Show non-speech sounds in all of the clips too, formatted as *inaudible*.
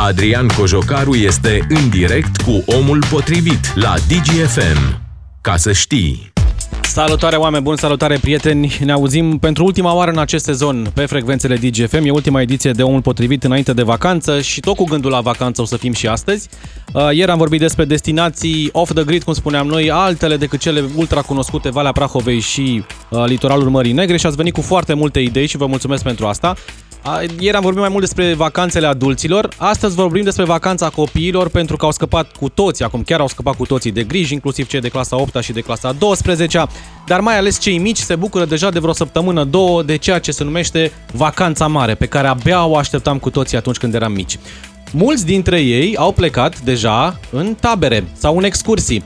Adrian Cojocaru este în direct cu omul potrivit la DGFM. Ca să știi... Salutare oameni buni, salutare prieteni! Ne auzim pentru ultima oară în acest sezon pe frecvențele DGFM. E ultima ediție de Omul Potrivit înainte de vacanță și tot cu gândul la vacanță o să fim și astăzi. Uh, ieri am vorbit despre destinații off the grid, cum spuneam noi, altele decât cele ultra cunoscute, Valea Prahovei și uh, litoralul Mării Negre și ați venit cu foarte multe idei și vă mulțumesc pentru asta. Ieri am vorbit mai mult despre vacanțele adulților, astăzi vorbim despre vacanța copiilor pentru că au scăpat cu toții, acum chiar au scăpat cu toții de griji, inclusiv cei de clasa 8 și de clasa 12 dar mai ales cei mici se bucură deja de vreo săptămână, două de ceea ce se numește vacanța mare, pe care abia o așteptam cu toții atunci când eram mici. Mulți dintre ei au plecat deja în tabere sau în excursii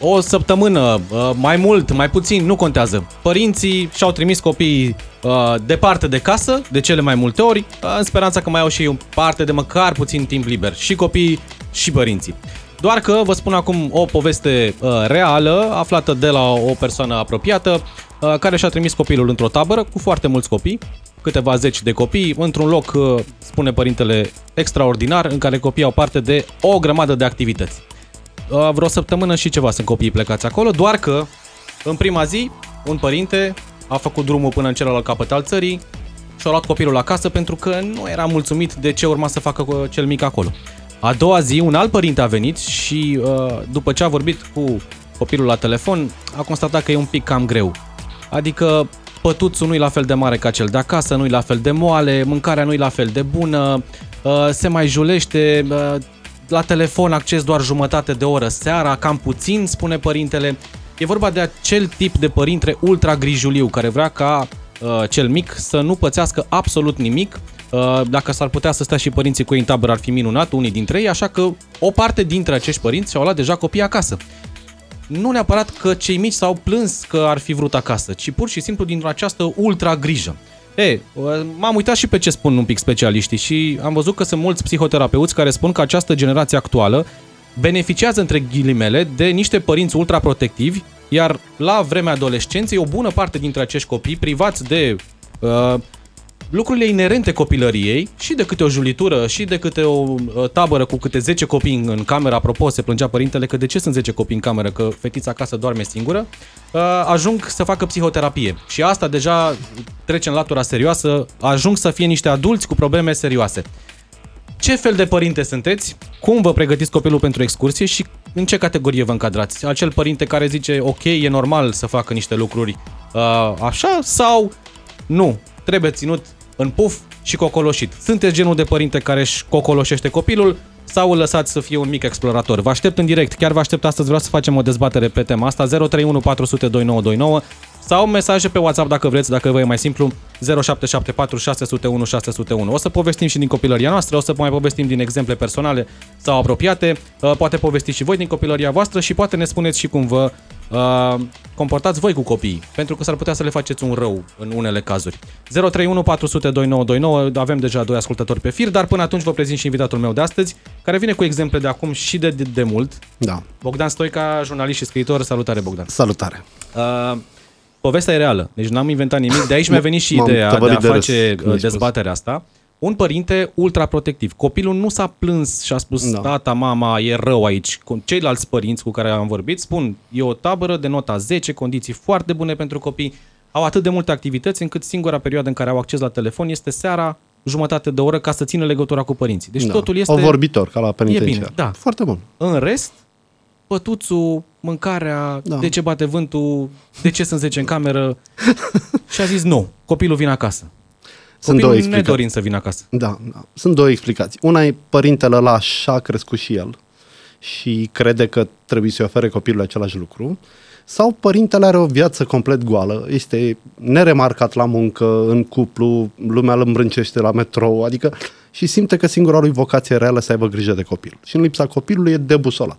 o săptămână, uh, mai mult, mai puțin, nu contează. Părinții și-au trimis copiii uh, departe de casă, de cele mai multe ori, uh, în speranța că mai au și o parte de măcar puțin timp liber. Și copiii și părinții. Doar că vă spun acum o poveste reală, aflată de la o persoană apropiată, care și-a trimis copilul într-o tabără cu foarte mulți copii, câteva zeci de copii, într-un loc, spune părintele, extraordinar, în care copiii au parte de o grămadă de activități. Uh, vreo săptămână și ceva sunt copiii plecați acolo, doar că în prima zi un părinte a făcut drumul până în celălalt capăt al țării și a luat copilul acasă pentru că nu era mulțumit de ce urma să facă cel mic acolo. A doua zi, un alt părinte a venit și uh, după ce a vorbit cu copilul la telefon, a constatat că e un pic cam greu. Adică pătuțul nu e la fel de mare ca cel de acasă, nu e la fel de moale, mâncarea nu e la fel de bună, uh, se mai julește, la telefon acces doar jumătate de oră seara, cam puțin, spune părintele. E vorba de acel tip de părinte ultra grijuliu care vrea ca uh, cel mic să nu pățească absolut nimic. Uh, dacă s-ar putea să stea și părinții cu ei în tabără ar fi minunat, unii dintre ei, așa că o parte dintre acești părinți și-au luat deja copii acasă. Nu neapărat că cei mici s-au plâns că ar fi vrut acasă, ci pur și simplu din această ultra grijă. E, m-am uitat și pe ce spun un pic specialiștii și am văzut că sunt mulți psihoterapeuți care spun că această generație actuală beneficiază între ghilimele de niște părinți ultraprotectivi, iar la vremea adolescenței o bună parte dintre acești copii privați de uh, lucrurile inerente copilăriei și de câte o julitură și de câte o uh, tabără cu câte 10 copii în cameră, apropo, se plângea părintele că de ce sunt 10 copii în cameră, că fetița acasă doarme singură, uh, ajung să facă psihoterapie. Și asta deja trece în latura serioasă, ajung să fie niște adulți cu probleme serioase. Ce fel de părinte sunteți? Cum vă pregătiți copilul pentru excursie și în ce categorie vă încadrați? Acel părinte care zice, ok, e normal să facă niște lucruri uh, așa sau nu, trebuie ținut în puf și cocoloșit. Sunteți genul de părinte care își cocoloșește copilul sau îl lăsați să fie un mic explorator? Vă aștept în direct, chiar vă aștept astăzi, vreau să facem o dezbatere pe tema asta, 031 400 2929 sau mesaje pe WhatsApp dacă vreți, dacă vă e mai simplu, 0774 601 601. O să povestim și din copilăria noastră, o să mai povestim din exemple personale sau apropiate, uh, poate povesti și voi din copilăria voastră și poate ne spuneți și cum vă uh, comportați voi cu copiii, pentru că s-ar putea să le faceți un rău în unele cazuri. 031 400 2929, avem deja doi ascultători pe fir, dar până atunci vă prezint și invitatul meu de astăzi, care vine cu exemple de acum și de, de, de mult. Da. Bogdan Stoica, jurnalist și scriitor. Salutare, Bogdan. Salutare. Uh, povestea e reală, deci n-am inventat nimic. De aici mi-a venit și ideea de a face de uh, dezbaterea asta. Un părinte ultra protectiv. Copilul nu s-a plâns și a spus, da. tata, mama, e rău aici. Ceilalți părinți cu care am vorbit spun, e o tabără de nota 10, condiții foarte bune pentru copii, au atât de multe activități încât singura perioadă în care au acces la telefon este seara, jumătate de oră, ca să țină legătura cu părinții. Deci da. totul este... O vorbitor, ca la părinte. E bine, da. Foarte bun. În rest, pătuțul, mâncarea, da. de ce bate vântul, de ce sunt 10 în cameră. *laughs* și a zis nu, copilul vine acasă. Sunt două explicații. ne dorim să vină acasă. Da, da, sunt două explicații. Una e părintele ăla așa a crescut și el și crede că trebuie să-i ofere copilului același lucru. Sau părintele are o viață complet goală, este neremarcat la muncă, în cuplu, lumea îl îmbrâncește la metrou, adică și simte că singura lui vocație reală să aibă grijă de copil. Și în lipsa copilului e debusolat.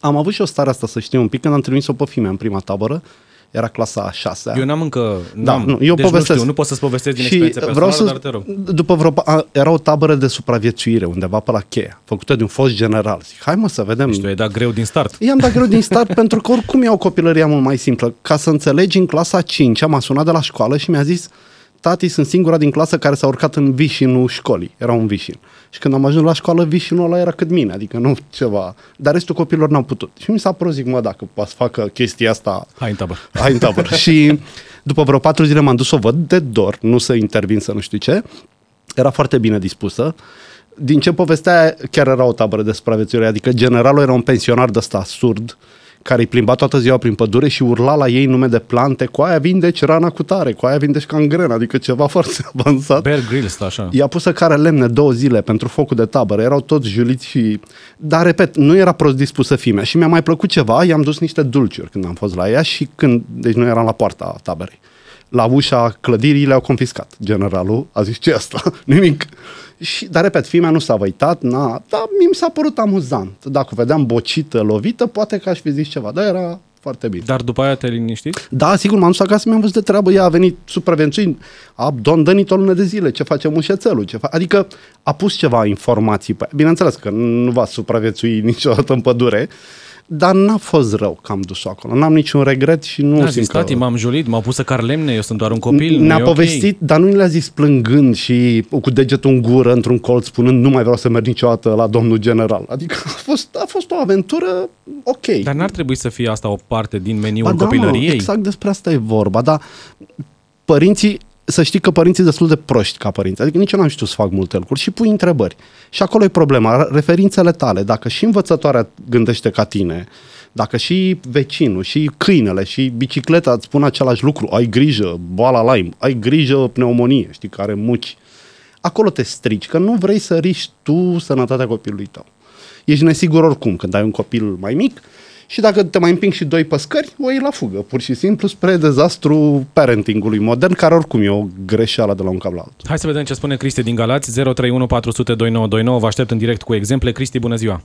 Am avut și o stare asta, să știu un pic, când am trimis-o pe fimea în prima tabără, era clasa a 6 Eu n-am încă... Da, n-am, nu, eu deci povestesc. Nu, știu, nu pot să-ți povestesc din și experiență personală, să, dar te rog. După vreo, a, era o tabără de supraviețuire undeva pe la cheia, făcută de un fost general. Zic, hai mă să vedem. Deci tu ai dat greu din start. I-am dat greu din start *laughs* pentru că oricum e o copilărie mult mai simplă. Ca să înțelegi, în clasa 5 am sunat de la școală și mi-a zis tati sunt singura din clasă care s-a urcat în vișinul școlii. Era un vișin. Și când am ajuns la școală, vișinul ăla era cât mine, adică nu ceva. Dar restul copilor n-au putut. Și mi s-a părut, zic, mă, dacă poate să facă chestia asta, Hai în tabără. hai în tabără. *laughs* și după vreo patru zile m-am dus să o văd de dor, nu să intervin să nu știu ce. Era foarte bine dispusă. Din ce povestea, chiar era o tabără de supraviețuire, adică generalul era un pensionar de ăsta surd, care îi plimba toată ziua prin pădure și urla la ei nume de plante, cu aia vindeci rana cu tare, cu aia vindeci cangrena, adică ceva *laughs* foarte avansat. Bear Grylls, așa. I-a pus să care lemne două zile pentru focul de tabără, erau toți juliți și... Dar, repet, nu era prost dispusă fimea și mi-a mai plăcut ceva, i-am dus niște dulciuri când am fost la ea și când... Deci nu eram la poarta taberei. La ușa clădirii le-au confiscat. Generalul a zis, ce asta? *laughs* Nimic. Și, dar, repet, fimea nu s-a văitat, n-a, dar mi s-a părut amuzant. Dacă o vedeam bocită, lovită, poate că aș fi zis ceva, dar era foarte bine. Dar după aia te liniștit? Da, sigur, m-am dus acasă, mi-am văzut de treabă, ea a venit supraviețuind, a dondănit o lună de zile, ce face mușețelul, ce fa- adică a pus ceva informații pe Bineînțeles că nu va supraviețui *laughs* niciodată în pădure, dar n-a fost rău că am dus-o acolo. N-am niciun regret și nu Nu, a simt zis, că... tati, m-am julit, m-au pus să car lemne, eu sunt doar un copil, Ne-a nu e ok." povestit, dar nu le-a zis plângând și cu degetul în gură într-un colț, spunând nu mai vreau să merg niciodată la domnul general. Adică a fost, a fost o aventură ok. Dar n-ar trebui să fie asta o parte din meniul Ba da, mă, copilăriei? exact despre asta e vorba, dar părinții, să știi că părinții sunt destul de proști ca părinți, adică nici eu n-am știut să fac multe lucruri și pui întrebări. Și acolo e problema, referințele tale, dacă și învățătoarea gândește ca tine, dacă și vecinul, și câinele, și bicicleta îți spun același lucru, ai grijă, boala Lyme, ai grijă, pneumonie, știi, care muci. Acolo te strici, că nu vrei să riști tu sănătatea copilului tău. Ești nesigur oricum când ai un copil mai mic și dacă te mai împing și doi păscări, o iei la fugă, pur și simplu spre dezastru parentingului modern, care oricum e o greșeală de la un cap la altul. Hai să vedem ce spune Cristi din Galați, 031 400 2929. Vă aștept în direct cu exemple. Cristi, bună ziua!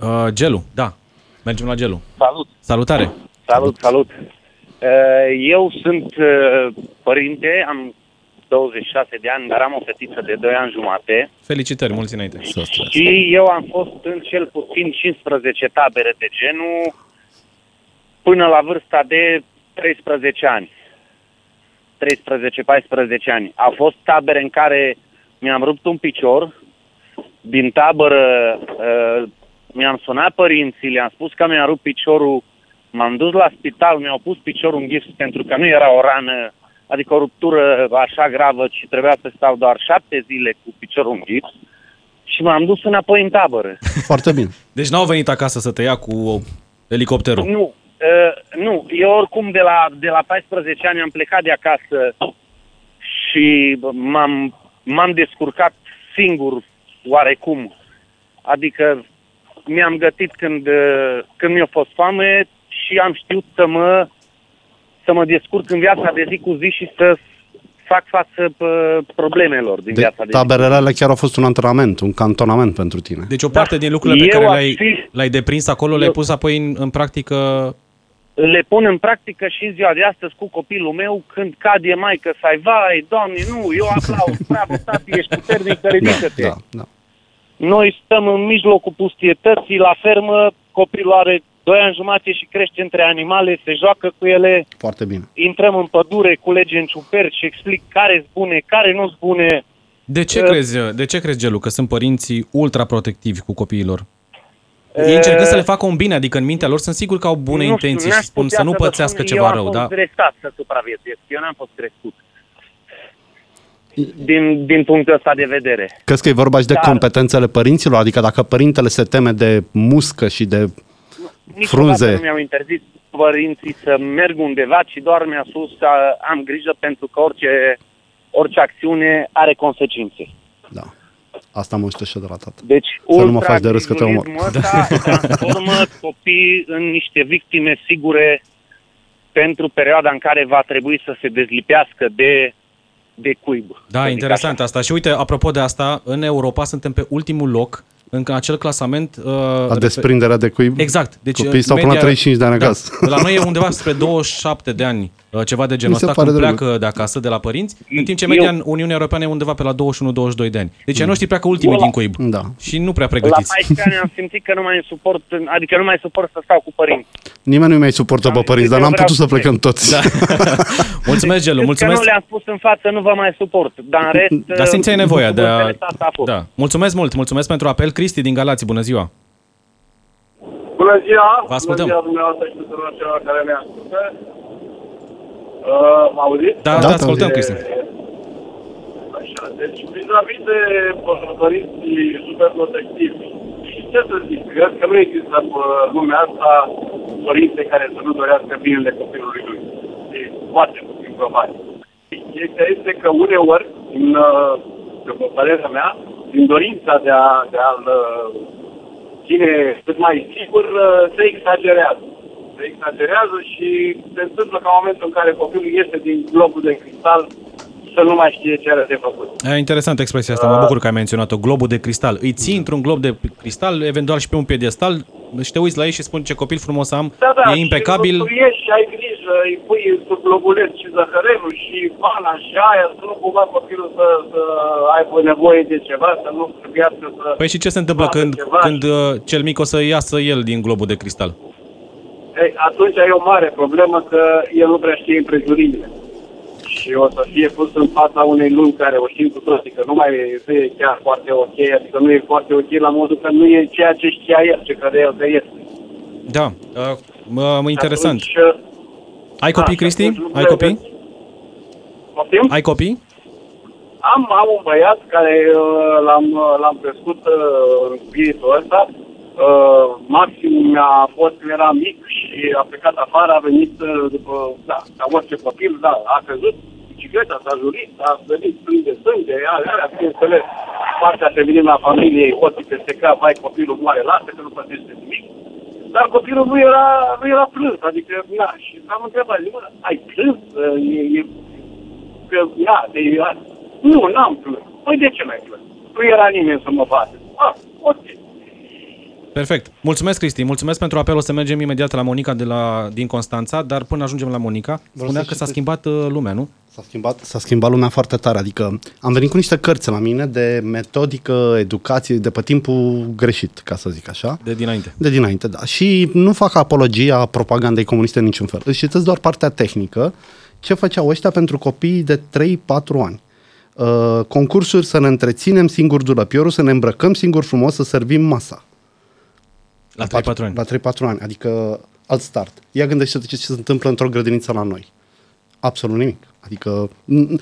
Uh, gelu, da. Mergem la gelu. Salut! Salutare! Salut, salut! Uh, Eu sunt uh, părinte, am 26 de ani, dar am o fetiță de 2 ani jumate Felicitări, mulți înainte. Să stres. și eu am fost în cel puțin 15 tabere de genul până la vârsta de 13 ani. 13-14 ani. A fost tabere în care mi-am rupt un picior, din tabără uh, mi-am sunat părinții, le-am spus că mi-a rupt piciorul, m-am dus la spital, mi-au pus piciorul în gips pentru că nu era o rană, adică o ruptură așa gravă, ci trebuia să stau doar șapte zile cu piciorul în gips și m-am dus înapoi în tabără. *laughs* Foarte bine. Deci n-au venit acasă să te ia cu elicopterul. Nu, uh, nu, eu oricum de la, de la 14 ani am plecat de acasă și m-am, m-am descurcat singur oarecum. Adică mi-am gătit când, uh, când mi-a fost foame și am știut să mă, să mă descurc în viața de zi cu zi și să fac față uh, problemelor din De, viața de zi. taberele alea chiar au fost un antrenament, un cantonament pentru tine. Deci o parte Da. din lucrurile pe Eu care aș le-ai, fi- le-ai deprins acolo, le-ai Eu- pus apoi în, în practică... le pun în practică și în ziua de astăzi cu copilul meu când cade mai că să ai vai, doamne, nu, eu aplauz, bravo, tati, ești puternic, ridică-te. Da, da. Noi stăm în mijlocul pustietății, la fermă, copilul are 2 ani jumate și crește între animale, se joacă cu ele, Foarte bine. intrăm în pădure, culegem ciuperci și explic care bune, care nu bune. De ce, Uh, crezi, de ce crezi, Gelu, că sunt părinții ultra protectivi cu copiilor? Uh, Ei încercând să le facă un bine, adică în mintea lor sunt sigur că au bune nu intenții n-aș și spun putea să nu vă pățească spun, ceva eu rău, am da? fost dresat să supraviețuiesc, eu n-am fost crescut. Din, din punctul ăsta de vedere. Crezi că e vorba și de Dar- competențele părinților? Adică dacă părintele se teme de muscă și de... Niciodată Frunze. nu mi-au interzis părinții să merg undeva, ci doar mi-a spus să am grijă pentru că orice, orice acțiune are consecințe. Da. Asta mă știu și eu de la tată. Deci, Să nu mă faci de râs că te omor. ultraactivismul ăsta transformă copiii în niște victime sigure pentru perioada în care va trebui să se dezlipească de, de cuib. Da, Să zic interesant așa. asta. Și uite, apropo de asta, în Europa suntem pe ultimul loc în acel clasament. Uh, La refer- desprinderea de cuib. Exact. Deci, Copiii stau până la 35 de ani da, acasă. La noi e undeva spre 27 de ani uh, ceva de genul Mi se ăsta, pare când drăguț. pleacă de acasă, de la părinți, în timp ce Eu- media în Uniunea Europeană e undeva pe la 21-22 de ani. Deci ai noștri pleacă ultimii Eu la- din cuib Da. și nu prea La pregătiți. 14 ani am simțit că nu mai suport, adică nu mai suport să stau cu părinți. Nimeni nu mai suportă pe Da, părinți, dar eu n-am vreau putut să să plecăm toți. Da. *laughs* mulțumesc, Gelu, Că mulțumesc. nu le-am spus în față, nu vă mai suport. Dar în rest... Dar simțeai nevoia de a... interesat a fost. Da. Mulțumesc mult, mulțumesc pentru apel. Cristi din Galați, bună ziua. Bună ziua! Vă ascultăm. Bună ziua dumneavoastră și tuturor celor care ne ascultă. Uh, mă auziți? Da, Da, da, da. ascultăm, E- Cristi. Așa, deci vis-a-vis de părinții super protectivi, și ce să zic, cred că nu există pe lumea asta părinte care să nu dorească binele copilului lui. E foarte puțin probabil. Chestia este că uneori, în, uh, după părerea mea, din dorința de, a, de a-l uh, ține cât mai sigur, uh, se exagerează. Se exagerează și se întâmplă ca în momentul în care copilul iese din globul de cristal să nu mai știe ce are de făcut. E interesantă expresia asta, mă bucur că ai menționat-o. Globul de cristal. Îi ții într-un glob de cristal, eventual și pe un piedestal, și te uiți la ei și spun ce copil frumos am, Da, da, e impecabil. Și tu ieși și ai grijă, îi pui sub globuleț și zăhărelul și vana și aia, să nu cumva copilul să, să aibă nevoie de ceva, să nu trebuiască să... Păi și ce se întâmplă facă când, ceva când uh, cel mic o să iasă el din globul de cristal? Ei, atunci e o mare problemă că el nu prea știe împrejurimile. Și o să fie pus în fața unei lumi care o știm cu toții, că nu mai e, e chiar foarte ok, adică nu e foarte ok la modul că nu e ceea ce știa el, ce credea el că este. Da, uh, mă, mă interesant. Atunci, uh, Ai copii, da, și Cristi? atunci Ai lucrurile- copii? Poftim? Ai copii? Am, am un băiat care uh, l-am, uh, l-am crescut uh, în spiritul ăsta. Uh, maximum mi-a fost când era mic și a plecat afară, a venit uh, după, da, ca orice copil, da, a căzut cu bicicleta, s-a jurit, a venit plin de sânge, alea, alea, bineînțeles, partea feminină a familiei, ochii peste cap, vai, copilul moare, lasă că nu pătește nimic. Dar copilul nu era, nu era plâns, adică, na, și am întrebat, zic, "Mă, ai plâns? E, e, că, na, de, nu, n-am plâns. Păi de ce mai plâns? Nu era nimeni să mă bate. Ah, ok. Perfect. Mulțumesc, Cristi. Mulțumesc pentru apel. O să mergem imediat la Monica de la, din Constanța, dar până ajungem la Monica, spunea să că s-a citesc. schimbat uh, lumea, nu? S-a schimbat, s-a schimbat lumea foarte tare, adică am venit cu niște cărți la mine de metodică, educație, de pe timpul greșit, ca să zic așa. De dinainte. De dinainte, da. Și nu fac apologia propagandei comuniste în niciun fel. Își citesc doar partea tehnică, ce făceau ăștia pentru copiii de 3-4 ani. Uh, concursuri să ne întreținem singur dulăpiorul, să ne îmbrăcăm singur frumos, să servim masa. La 3-4 ani. La 3-4 ani, adică alt start. Ia gândește-te ce se întâmplă într-o grădiniță la noi. Absolut nimic. Adică n-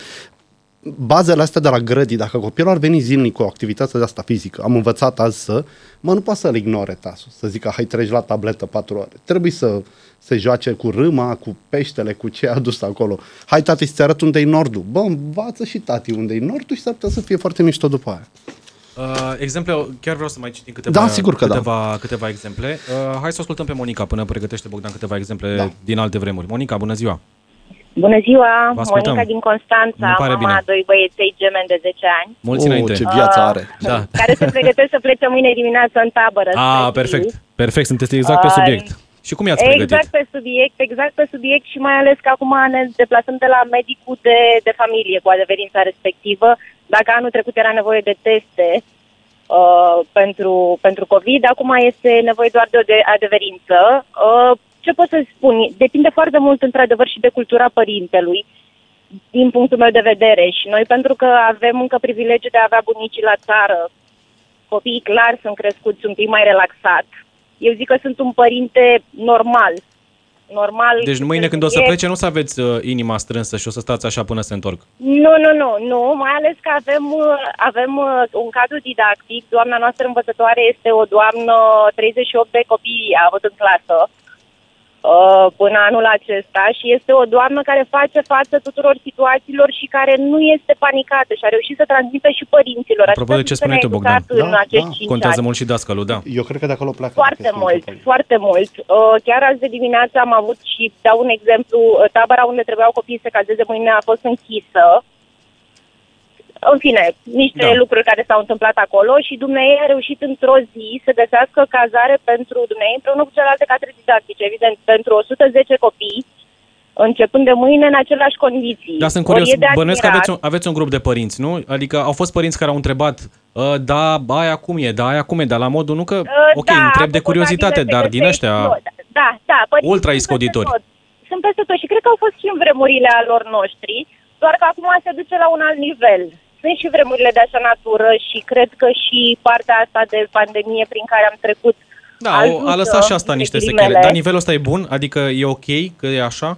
bazele astea de la grădii, dacă copilul ar veni zilnic cu o activitate de asta fizică, am învățat azi să, mă, nu poate să-l ignore tasul, să zică, hai treci la tabletă 4 ore. Trebuie să se joace cu râma, cu peștele, cu ce a adus acolo. Hai, tati, să-ți arăt unde e nordul. Bă, învață și tati unde e nordul și s-ar putea să fie foarte mișto după aia. Uh, exemple, chiar vreau să mai citim câteva, Da, sigur că da. câteva, câteva exemple. Uh, hai să o ascultăm pe Monica până pregătește Bogdan câteva exemple Da. din alte vremuri. Monica, bună ziua! Bună ziua, Vă ascultăm. Monica din Constanța, Îmi pare mama bine. a doi băieței gemeni de 10 ani, Mulți oh, înainte. ce viață are! Da. care se pregătesc să plece mâine dimineață în tabără. Ah, spre perfect. Sibiu. Perfect, sunteți exact pe Ai. subiect. Și cum i-ați pregătit? Exact pe subiect, exact pe subiect și mai ales că acum ne deplasăm de la medicul de, de familie cu adeverința respectivă. Dacă anul trecut era nevoie de teste uh, pentru, pentru COVID, acum este nevoie doar de o de adeverință. Uh, ce pot să spun? Depinde foarte mult, într-adevăr, și de cultura părintelui, din punctul meu de vedere. Și noi, pentru că avem încă privilegiul de a avea bunicii la țară, copiii clar sunt crescuți un pic mai relaxat. Eu zic că sunt un părinte normal. Normal. Deci mâine când o să e- plece nu o să aveți uh, inima strânsă și o să stați așa până se întorc. Nu, nu, nu, nu, mai ales că avem, uh, avem uh, un cadru didactic. Doamna noastră învățătoare este o doamnă, 38 de copii a avut în clasă uh, până anul acesta și este o doamnă care face față tuturor situațiilor și care nu este panicată și a reușit să transmită și părinților. Apropo de Atâta ce timp cât spuneai ne-a tu, Bogdan. educat în Da, acești da. cinci Contează ani. mult și dascălul, da. Eu cred că de acolo pleacă. Foarte dacă mult, sunt foarte mult. Uh, chiar azi de dimineață am avut și dau un exemplu, uh, tabăra unde trebuiau copiii să se cazeze mâine a fost închisă. În fine, niște Da. da. lucruri care s-au întâmplat acolo și dumneavoastră a reușit într-o zi să găsească cazare pentru dumneavoastră împreună cu celelalte cadre didactice, evident, pentru 110 copii începând de mâine în aceleași condiții. Dar sunt Ori curios, e de bănuiesc că admirat. aveți un, aveți un grup de părinți, nu? Adică au fost părinți care au întrebat, "Uh, da, aia cum e, da, aia cum e, dar la modul nu că, Uh, ok, da, întreb de a făcut curiozitate, diverse dar din găsești, ăștia, nu, Da, da, părinții ultra sunt peste iscoditori. tot. Sunt peste tot și cred că au fost și în vremurile a lor noștri, doar că acum se duce la un alt nivel. Sunt și vremurile de așa natură și cred că și partea asta de pandemie prin care am trecut da, au, a ajută, lăsat și asta între niște ghilimele. sechele. Dar nivelul ăsta e bun? Adică e ok că e așa?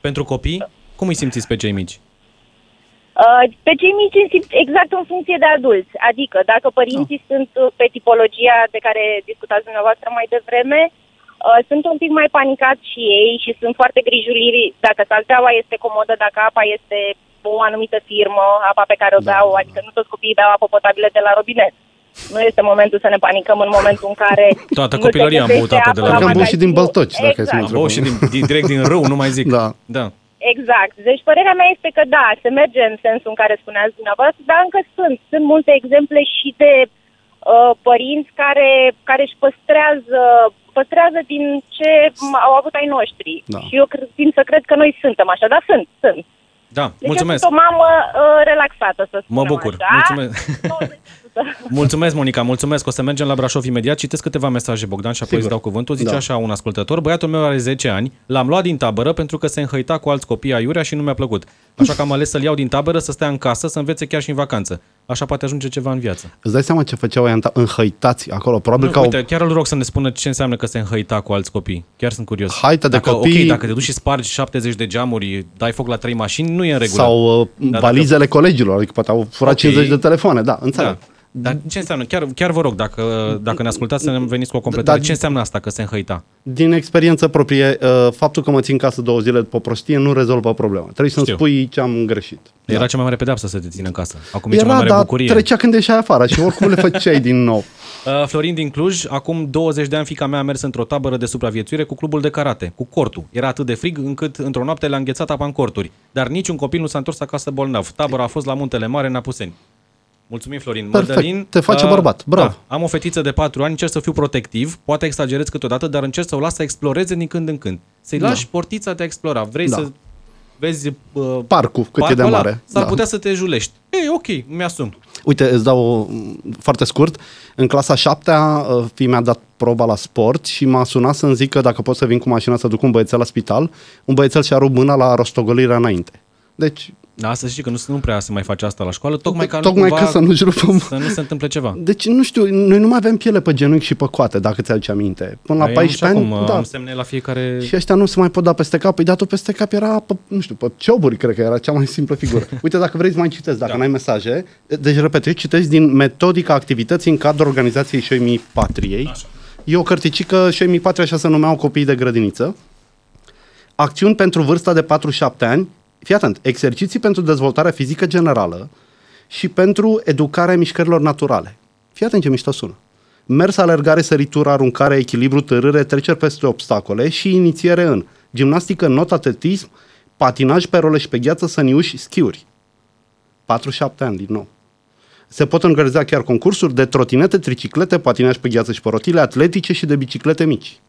Pentru copii? Cum îi simțiți pe cei mici? Uh, Pe cei mici în simt exact în funcție de adulți. Adică dacă părinții sunt uh, pe tipologia de care discutați dumneavoastră mai devreme, uh, sunt un pic mai panicați și ei și sunt foarte grijuliri dacă salteaua este comodă, dacă apa este o anumită firmă, apa pe care o Da, beau, da, da. adică nu toți copiii beau apă potabilă de la robinet. Nu este momentul să ne panicăm în momentul în care... *laughs* Toată nu se copilăria am băut găsește apă de la apă Cred că am băut și din magazin. băltoci, dacă ați să mă exact. întreb. Oh, și din, din, direct din râu, nu mai zic. Da. Da. Exact. Deci părerea mea este că da, se merge în sensul în care spuneați dumneavoastră, dar încă sunt. Sunt multe exemple și de uh, părinți care, care își păstrează, păstrează din ce au avut ai noștri. Da. Și eu cred- tind să cred că noi suntem așa, dar sunt, sunt. Da, Deci mulțumesc. eu sunt o mamă uh, relaxată, să spunem Mă bucur. Așa. Mulțumesc. 90%. *laughs* Mulțumesc, Monica, mulțumesc. O să mergem la Brașov imediat. Citesc câteva mesaje, Bogdan, și apoi Sigur. îți dau cuvântul. Zice Da. așa un ascultător, băiatul meu are 10 ani, l-am luat din tabără pentru că se înhăita cu alți copii aiurea și nu mi-a plăcut. Așa că am ales să-l iau din tabără, să stea în casă, să învețe chiar și în vacanță. Așa poate ajunge ceva în viață. Îți dai seama ce făceau ăia în ta- înhăitați acolo? Probabil Nu, că au... uite, chiar îl rog să ne spună ce înseamnă că se înhăita cu alți copii. Chiar sunt curios. Haită de dacă, copii- Ok, dacă te duci și spargi 70 de geamuri, dai foc la 3 mașini, nu e în regulă. Sau uh, dacă- valizele colegilor, adică poate au furat Ok. 50 de telefoane, da, înțeleg. Da. Dar ce înseamnă? Chiar, chiar vă rog, dacă, dacă ne ascultați să ne veniți cu o completare. Da, ce înseamnă asta că se înhăita? Din experiență proprie, uh, faptul că mă țin casă două zile după prostie nu rezolvă problema. Trebuie să-mi Știu. spui ce am greșit. Era cea mai mare pedeapsă să te țină în casă. Acum e cea mai Era, mare dar bucurie. trecea când ieșeai afară și oricum le făceai din nou. *laughs* Uh, Florin din Cluj, acum 20 de ani fica mea a mers într-o tabără de supraviețuire cu clubul de karate, cu cortul. Era atât de frig încât într-o noapte le-a înghețat apa în corturi. Dar niciun copil nu s-a întors acasă bolnav. Tabăra a fost la Muntele Mare, în Apuseni. Mulțumim, Florin. Perfect. Mădălin, Te face uh, bărbat. Bravo. Da, am o fetiță de 4 ani, încerc să fiu protectiv, poate exagerez câteodată, dar încerc să o las să exploreze din când în când. Să-i Da. lași portița de a explora. Vrei Da. să vezi uh, Parcul, cât e de parcul ăla? mare. S-ar Da. putea să te julești. Ei, ok, mi-asum. Uite, îți dau o, foarte scurt. În clasa 7 fi mi-a dat proba la sport și m-a sunat să-mi zică dacă pot să vin cu mașina să duc un băiețel la spital. Un băiețel și-a rupt mâna la rostogolirea înainte. Deci, Da, să știi că nu, nu prea se mai face asta la școală, tocmai ca, Tocmai nu cumva ca să nu-și rupă să nu se întâmple ceva. Deci, nu știu, noi nu mai avem piele pe genunchi și pe coate, dacă ți-aduce aminte. Până la Păi, 14 am și ani, acum, da. am semne la fiecare... Și ăștia nu se mai pot da peste cap. Păi datul peste cap era, pe, nu știu, pe cioburi, cred că era cea mai simplă figură. *laughs* Uite, dacă vrei să mai citesc, dacă Da. da. n-ai mesaje. Deci, repet, eu citesc din metodica activității în cadrul organizației Șoimii Patriei. Așa. E o cărticică, Șoimii Patria, așa se numeau copiii de grădiniță. Acțiuni pentru vârsta de 4-7 ani. Fii atent, exerciții pentru dezvoltarea fizică generală și pentru educarea mișcărilor naturale. Fii atent ce mișto sună. Mers, alergare, săritură, aruncare, echilibru, târâre, treceri peste obstacole și inițiere în gimnastică, not, atletism, patinaj pe role și pe gheață, săniuși, schiuri. 4-7 ani, din nou. Se pot organiza chiar concursuri de trotinete, triciclete, patinaj pe gheață și pe rotile, atletice și de biciclete mici.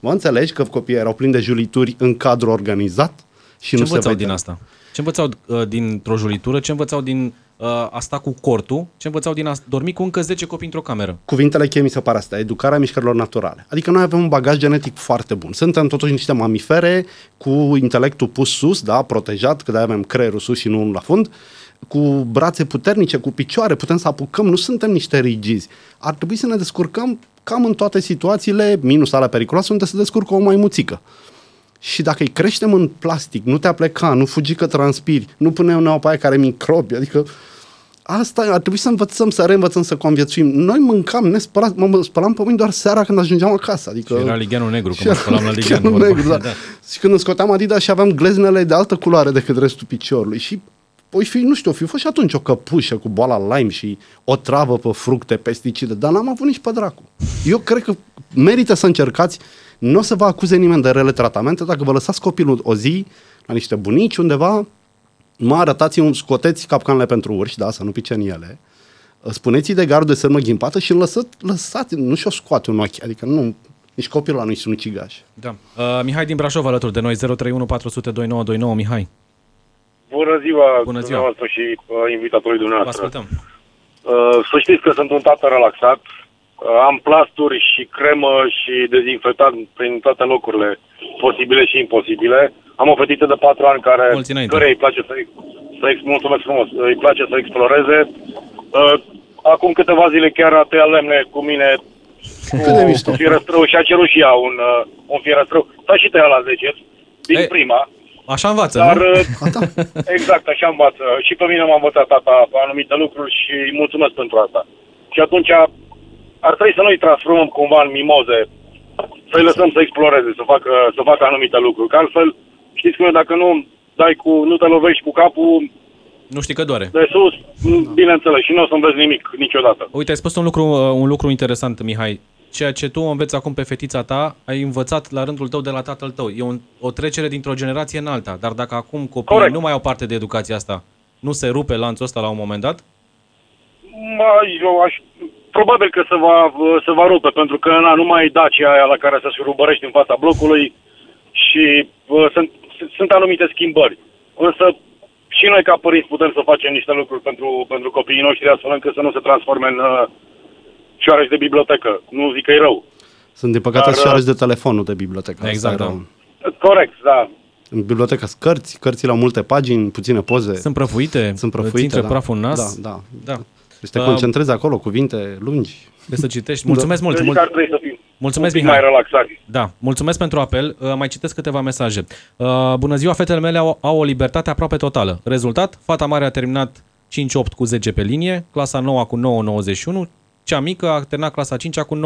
Mă înțelegi că copiii erau plini de julituri în cadru organizat și Ce nu se învățau vedea. din asta? Ce învățau uh, dintr-o julitură? Ce învățau din uh, asta cu cortul? Ce învățau din a dormi cu încă 10 copii într-o cameră? Cuvintele cheie mi se pare astea, educarea mișcărilor naturale. Adică noi avem un bagaj genetic foarte bun. Suntem totuși niște mamifere cu intelectul pus sus, da, protejat, că de avem creierul sus și nu unul la fund, cu brațe puternice, cu picioare, putem să apucăm, nu suntem niște rigizi. Ar trebui să ne descurcăm cam în toate situațiile, minus alea periculoase, unde se descurcă o maimuțică. Și dacă îi creștem în plastic, nu te apleca, nu fugi că transpiri, nu pune o pe aia care are microbi, adică asta ar trebui să învățăm, să reînvățăm să conviețuim. Noi mâncam nespălat, mă spălam pe mâini doar seara când ajungeam acasă. Adică... Și era ligheanul negru, Și că mă spălam la era ligheanul. ligheanul vorba. negru, *laughs* da. Și când îmi scoteam Adidas și aveam gleznele de altă culoare decât restul piciorului. Și Păi fi, nu știu, fi fost și atunci o căpușă cu boala Lyme și o travă pe fructe, pesticide, dar n-am avut nici pe dracu. Eu cred că merită să încercați, nu o să vă acuze nimeni de rele tratamente dacă vă lăsați copilul o zi la niște bunici undeva, mă arătați un scoteți capcanele pentru urși, da, să nu pice în ele, spuneți-i de gardul de sârmă ghimpată și îl lăsați, lăsați, nu și-o scoate un ochi, adică nu, Nici copilul ăla nu-i sinucigaș. Da. Uh, Mihai din Brașov alături de noi, 031 400 2929. Mihai, Bună ziua, Bună ziua. dumneavoastră și uh, invitatorului vă dumneavoastră. ascultăm. Uh, să știți că sunt un tată relaxat. Uh, am plasturi și cremă și dezinfectant prin toate locurile posibile și imposibile. Am o fetiță de 4 ani care Mulți înainte. care îi place să, să ex- mulțumesc frumos, îi place să exploreze. Uh, acum câteva zile chiar a tăiat lemne cu mine *laughs* Cât de mișto. cu fierăstrău și a cerut și ea un, uh, un fierăstrău. S-a și tăiat la 10 din Ei, prima. Așa învață, Dar, nu? uh, *laughs* exact, așa învață. Și pe mine m-a învățat tata pe anumite lucruri și îi mulțumesc pentru asta. Și atunci ar trebui să nu-i transformăm cumva în mimoze, să-i lăsăm să exploreze, să facă, să facă anumite lucruri. Că altfel, știți cum e, dacă nu dai cu, nu te lovești cu capul Nu știi că doare. de sus, bineînțeles, și nu o să înveți nimic niciodată. Uite, ai spus un lucru, uh, un lucru interesant, Mihai. Ceea ce tu înveți acum pe fetița ta, ai învățat la rândul tău de la tatăl tău. E un, o trecere dintr-o generație în alta. Dar dacă acum copiii Corect. nu mai au parte de educația asta, nu se rupe lanțul ăsta la un moment dat? Mă, eu aș, probabil că se va, se va rupe, pentru că na, nu mai e Dacia aia la care să se rubărești în fața blocului și uh, sunt, sunt anumite schimbări. Însă și noi ca părinți putem să facem niște lucruri pentru, pentru copiii noștri astfel încât să nu se transforme în uh, șoareci de bibliotecă. Nu zic că e rău. Sunt, din păcate, Dar, și șoareci de telefon, nu de bibliotecă. Asta Exact, e da. rău. Corect, da. În bibliotecă sunt cărți, cărțile au multe pagini, puține poze. Sunt prăfuite? sunt Îți prăfuite, intre da. praful în nas? Da, da. da. Deci te Uh, concentrezi acolo, cuvinte lungi. Trebuie să citești. Mulțumesc mult! Eu zic mult. că ar trebui să fim Mulțumesc, un pic Mihai. mai relaxați. Da, mulțumesc pentru apel. Uh, Mai citesc câteva mesaje. Uh, Bună ziua, fetele mele au, au o libertate aproape totală. Rezultat, fata mare a terminat 5-8 cu 10 pe linie, clasa 9 cu 9,91, cea mică a terminat clasa 5 cu 9,75,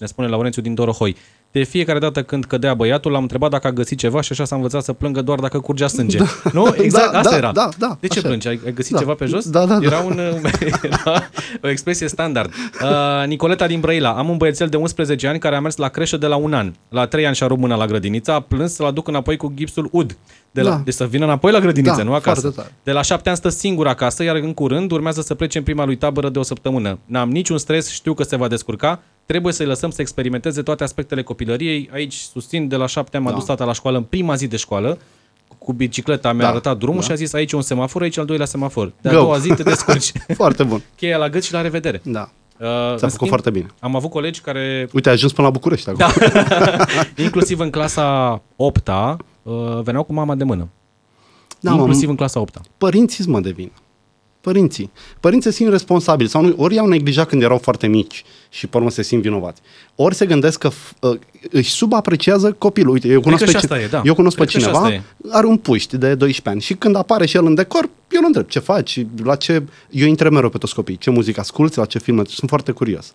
ne spune Laurențiu din Dorohoi. De fiecare dată când cădea băiatul, l-am întrebat dacă a găsit ceva și așa s-a învățat să plângă doar dacă curgea sânge. Nu? Exact, Da, asta da, era. da, da, de ce așa e. plângi? Ai, ai găsit Da. ceva pe jos? Da, da, da. Era, un, *laughs* era o expresie standard. Uh, Nicoleta din Brăila. Am un băiețel de 11 ani care a mers la creșă de la un an. La 3 ani și-a rupt mâna la grădiniță, a plâns să-l aduc înapoi cu gipsul UD. De la, Da. Deci să vină înapoi la grădiniță, Da, nu acasă. foarte tare. De la 7 ani stă singur acasă, iar în curând urmează să plece în prima lui tabără de o săptămână. N-am niciun stres, știu că se va descurca. Trebuie să-i lăsăm să experimenteze toate aspectele copilăriei. Aici susțin, de la 7 ani m-a Da. dus tata la școală în prima zi de școală. Cu bicicleta mi-a Da, arătat drumul da. și a zis aici e un semafor, aici al doilea semafor. De a Go. doua zi te descurci. *laughs* Foarte bun. Cheia la gât și la revedere. Da. Uh, Ți-a în făcut foarte bine. Am avut colegi care, Uite, ai ajuns până la București acum. da, *laughs* inclusiv în clasa 8-a, uh, veneau cu mama de mână. Da, inclusiv mă, în clasa 8-a. părinții mă devin. Părinții. Părinții se simt responsabili sau nu, ori i-au neglijat când erau foarte mici și pe urmă se simt vinovați. Ori se gândesc că f- uh, își subapreciază copilul. Uite, eu cunosc, că pe, și cine- asta e, da. eu cunosc pe Cred că și cineva, asta e. are un puști de 12 ani și când apare și el în decor, eu îl întreb ce faci, la ce... Eu întreb mereu pe toți copiii, ce muzică asculți, la ce filme, sunt foarte curios.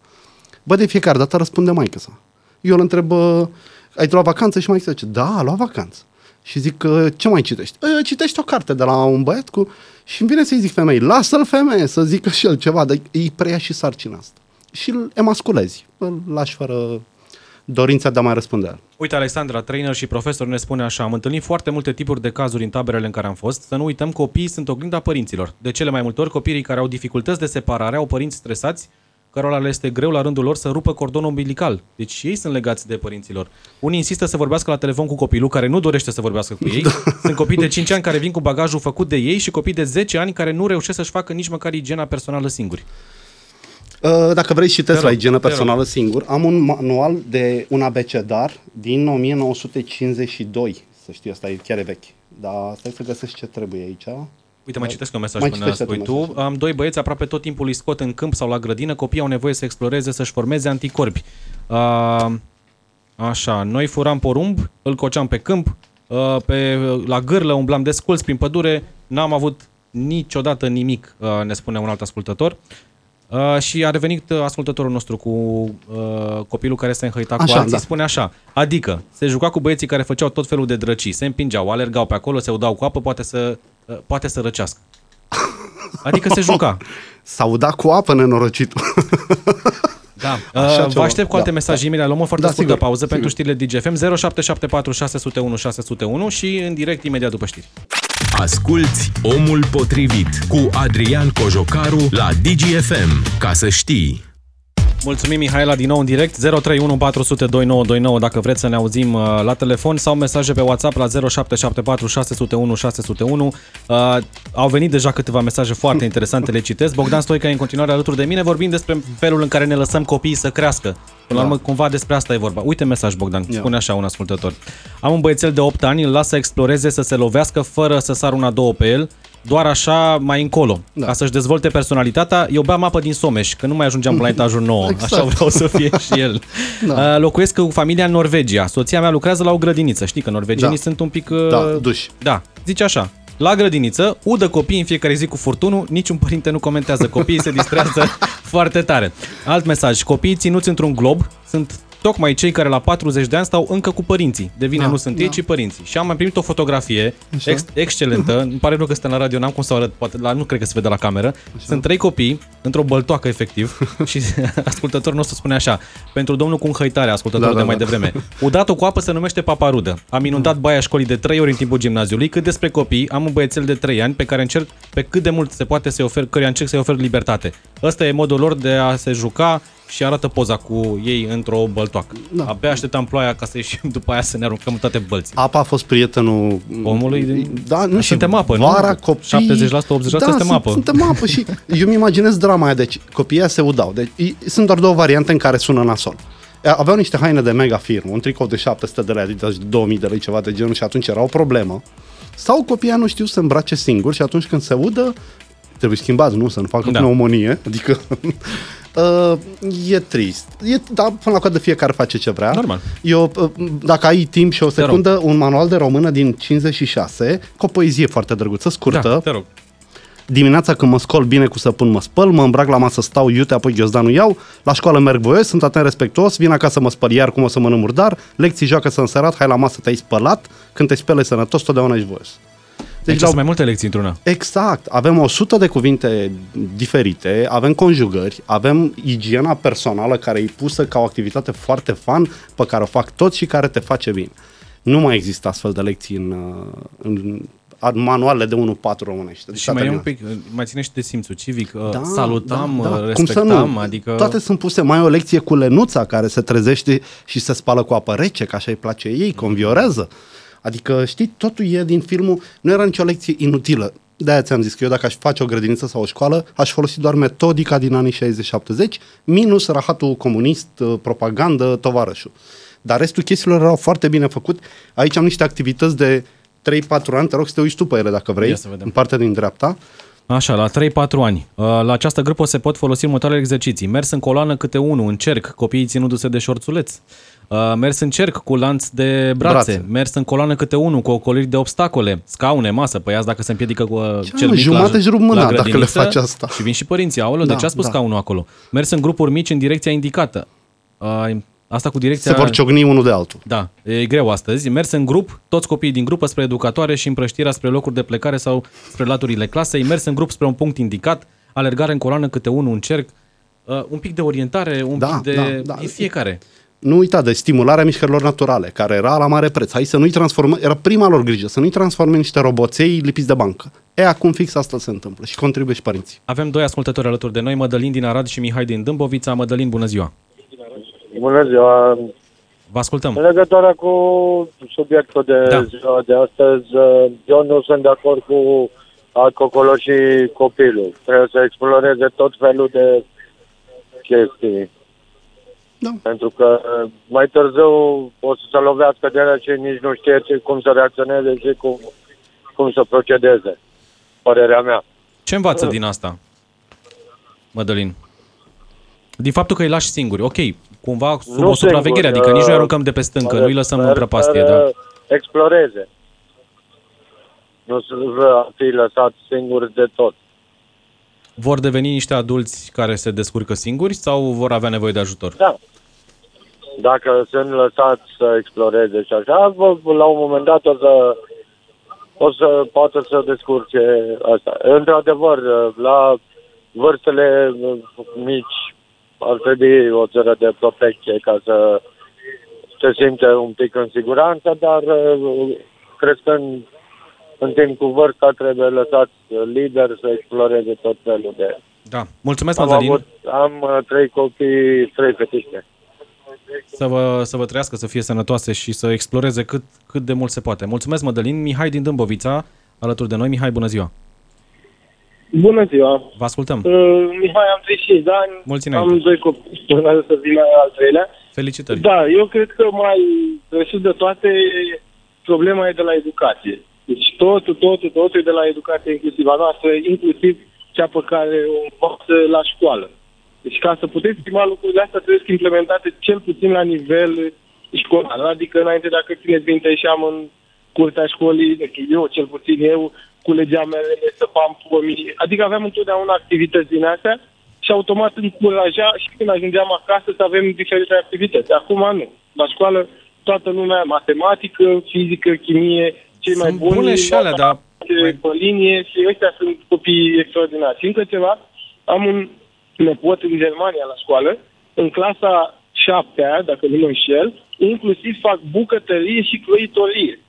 Bă, de fiecare dată răspunde maică sa. Eu îl întreb, "Bă, ai luat vacanță? Și mai zice, da, a luat vacanță. Și zic, "Ă, ce mai citești? "Ă, Citești o carte de la un băiat cu... Și îmi vine să-i zic femeii, lasă-l femeie să zică și el ceva, dar îi preia și sarcina asta. Și îl emasculezi, îl lași fără dorința de a mai răspunde la el. Uite, Alexandra, trainer și profesor, ne spune așa, am întâlnit foarte multe tipuri de cazuri în taberele în care am fost, să nu uităm, copiii sunt oglinda părinților. De cele mai multe ori, copiii care au dificultăți de separare au părinți stresați, cărora le este greu la rândul lor să rupă cordonul umbilical. Deci și ei sunt legați de părinților. Unii insistă să vorbească la telefon cu copilul care nu dorește să vorbească cu ei. *laughs* Sunt copii de 5 ani care vin cu bagajul făcut de ei și copii de 10 ani care nu reușesc să-și facă nici măcar igiena personală singuri. Uh, Dacă vrei și test Te la rog, igienă te rog. personală singur, am un manual de un abecedar din 1952. Să știi, asta e chiar e vechi. Dar stai să găsesc ce trebuie aici. Uite, mai citesc un mesaj Mai până citește spui tu tu. Am doi băieți, aproape tot timpul îi scot în câmp sau la grădină. Copiii au nevoie să exploreze, să-și formeze anticorpi. A, așa, noi furam porumb, îl coceam pe câmp, a, pe, la gârlă umblam desculți prin pădure, n-am avut niciodată nimic, a, ne spune un alt ascultător. Uh, și a revenit uh, ascultătorul nostru cu uh, copilul care se înhăita cu Așa, alții, da. spune așa, adică se juca cu băieții care făceau tot felul de drăcii, se împingeau, alergau pe acolo, se udau cu apă, poate să, uh, poate să răcească. Adică se juca. *laughs* S-au dat cu apă nenorocitul. *laughs* Da. Așa Uh, ceva. vă aștept cu alte Da, mesaje da. imediat. Luăm o foarte Da, scurtă sigur, pauză sigur. pentru știrile DGFM 0774 601 601 și în direct imediat după știri. Asculți Omul Potrivit cu Adrian Cojocaru la DGFM. Ca să știi. Mulțumim, Mihaela, din nou în direct. 031 400 2929 dacă vreți să ne auzim uh, la telefon sau mesaje pe WhatsApp la 0774 601 601. Uh, au venit deja câteva mesaje foarte interesante, le citesc. Bogdan Stoica e în continuare alături de mine, vorbim despre felul în care ne lăsăm copiii să crească. Până la Da. urmă, cumva despre asta e vorba. Uite mesaj, Bogdan, Ia. spune așa un ascultător. Am un băiețel de 8 ani, îl las să exploreze, să se lovească fără să sar una două pe el, doar așa mai încolo, Da. ca să-și dezvolte personalitatea. Eu beam apă din Someș, că nu mai ajungeam la etajul 9. Exact. Așa vreau să fie și el. *laughs* Da. Uh, Locuiesc cu familia în Norvegia. Soția mea lucrează la o grădiniță. Știi că norvegienii Da. sunt un pic... uh, Da, duși. Da, zice așa. La grădiniță, udă copiii în fiecare zi cu furtunul, niciun părinte nu comentează. Copiii se distrează *laughs* foarte tare. Alt mesaj. Copiii ținuți într-un glob sunt tocmai cei care la 40 de ani stau încă cu părinții. De vină Da, nu sunt ei, da. ci părinții. Și am mai primit o fotografie Așa. ex- excelentă. *laughs* Îmi pare rău că suntem la radio, n-am cum să o arăt, poate, la, nu cred că se vede la cameră. Sunt trei copii, într-o băltoacă efectiv, *laughs* și ascultătorul nostru spune așa, pentru domnul cu înhăitare, ascultătorul Da, de da, mai da. devreme. Udatul cu apă se numește paparudă. Am inundat baia școlii de 3 ori în timpul gimnaziului. Cât despre copii, am un băiețel de 3 ani pe care încerc pe cât de mult se poate să-i ofer, căruia încerc să-i ofer libertate. Ăsta e modul lor de a se juca și arată poza cu ei într-o băltoacă. Da. Abia așteptam ploaia ca să ieșim *laughs* după aia să ne aruncăm în toate bălțile. Apa a fost prietenul Omului din- Da, nu știu, Suntem apă, nu? vara, copii... 70%, 80% da, suntem sunt- apă. Suntem apă și eu mi imaginez drama aia. Deci copiii aia se udau. Deci, i- sunt doar două variante în care sună nasol. Aveau niște haine de mega firmă, un tricou de 700 de lei, adică de 2000 de lei, ceva de genul și atunci era o problemă. Sau copiii aia nu știu să se îmbrace singuri și atunci când se udă, trebuie schimbați, nu? Să nu facă Da. da. pneumonie. Adică *laughs* uh, e trist. E, da, până la coadă fiecare face ce vrea. Normal. Eu, uh, dacă ai timp și o rog. secundă, un manual de română din 56, cu o poezie foarte drăguță, scurtă. Da, te rog. Dimineața când mă scol bine cu săpun mă spăl, mă îmbrac la masă, stau iute, apoi ghiozdanul iau, la școală merg voios, sunt atent respectuos, vin acasă mă spăl iar cum o să mănânc murdar, lecții joacă să înserat, hai la masă te-ai spălat, când te spele sănătos, totdeauna ești voios. Deci la- sunt mai multe lecții într-una. Exact. Avem 100 de cuvinte diferite, avem conjugări, avem igiena personală care e pusă ca o activitate foarte fun pe care o fac toți și care te face bine. Nu mai există astfel de lecții în, uh, în manualele de 1-4 românești. Deci Și s-a mai e un terminat. pic, mai ține și de simțul civic. Da, salutam, da, da. respectam, Cum să nu? adică... Toate sunt puse. Mai e o lecție cu Lenuța care se trezește și se spală cu apă rece, că așa îi place ei, conviorează. Adică, știi, totul e din filmul, nu era nicio lecție inutilă. De-aia ți-am zis că eu dacă aș face o grădiniță sau o școală, aș folosi doar metodica din anii 60-70, minus rahatul comunist, uh, propagandă, tovarășul. Dar restul chestiilor erau foarte bine făcut. Aici am niște activități de 3-4 ani, te rog să te uiți tu pe ele dacă vrei, Ia să vedem. în partea din dreapta. Așa, la 3-4 ani. Uh, La această grupă se pot folosi următoarele exerciții. Mers în coloană câte unul, în cerc, copiii ținându-se de șorțuleț. Uh, Mers în cerc cu lanț de brațe. Brațe. Mers în coloană câte unul, cu ocoliri de obstacole, scaune, masă, pe dacă se împiedică cu uh, Ce, cel mă, mic jumate la, își rup mâna la dacă le grădiniță. faci asta. Și vin și părinții. Aoleu, de Da, ce a spus da. scaunul acolo? Mers în grupuri mici în direcția indicată. Uh, Asta cu direcția... Se vor ciocni unul de altul. Da, e greu astăzi. Mers în grup, toți copiii din grupă spre educatoare și împrăștirea spre locuri de plecare sau spre laturile clasei. Mers în grup spre un punct indicat, alergare în coloană câte unul în cerc, uh, un pic de orientare, un Da, pic de... da, da. E fiecare. Nu uita de stimularea mișcărilor naturale, care era la mare preț. Hai să nu-i transformăm, era prima lor grijă, să nu-i transforme în niște roboței lipiți de bancă. E, acum fix asta se întâmplă și contribuie și părinții. Avem doi ascultători alături de noi, Mădălin din Arad și Mihai din Dâmbovița. Mădălin, bună ziua! Bună ziua! Vă ascultăm. În legătură cu subiectul de Da. da. ziua de astăzi, eu nu sunt de acord cu alcoolul și copilul. Trebuie să exploreze tot felul de chestii. Da. Pentru că mai târziu o să se lovească de ele și nici nu știe ce, cum să reacționeze și cum, cum să procedeze. Părerea mea. Ce învață din asta, Mădălin? Din faptul că îi lași singuri. Ok, cumva sub Nu o supraveghere, singur, adică nici nu-i uh, aruncăm de pe stâncă, mă nu-i lăsăm în refer prăpastie. să Da. Exploreze. Nu să fi lăsat singuri de tot. Vor deveni niște adulți care se descurcă singuri sau vor avea nevoie de ajutor? Da. Dacă sunt lăsați să exploreze și așa, vă- la un moment dat o să, o să poată să descurce asta. Într-adevăr, la vârstele mici ar trebui o țără de protecție ca să se simte un pic în siguranță, dar crescând în timp cu vârsta trebuie lăsați liber să exploreze tot felul de Da. Mulțumesc, Am, Mădălin. avut, am uh, trei copii, trei fetițe. Să vă, să vă trăiască, să fie sănătoase și să exploreze cât, cât de mult se poate. Mulțumesc, Mădălin. Mihai din Dâmbovița, alături de noi. Mihai, bună ziua. Bună ziua! Vă ascultăm. Uh, Mihai, am 35 de ani, Mulți am înainte. doi copii, urmează să vină al treilea. Felicitări. Da, eu cred că mai presus de toate, problema e de la educație. Deci totul, totul, totul e de la educație inclusiv a noastră, inclusiv cea pe care o învață la școală. Deci ca să puteți schimba lucrurile astea trebuie implementate cel puțin la nivel școlar. Adică înainte, dacă țineți minte, ieșeam în curtea școlii, deci eu cel puțin eu, culegeam merele, săpam pomii, adică aveam întotdeauna activități din astea și automat încuraja și când ajungeam acasă să avem diferite activități. Acum nu. La școală toată lumea, matematică, fizică, chimie, cei mai Sunt buni, bune și alea, dar pe linie și ăștia sunt copii extraordinari. Și încă ceva, am un nepot în Germania la școală, în clasa șaptea, dacă nu mă înșel, inclusiv fac bucătărie și croitorie.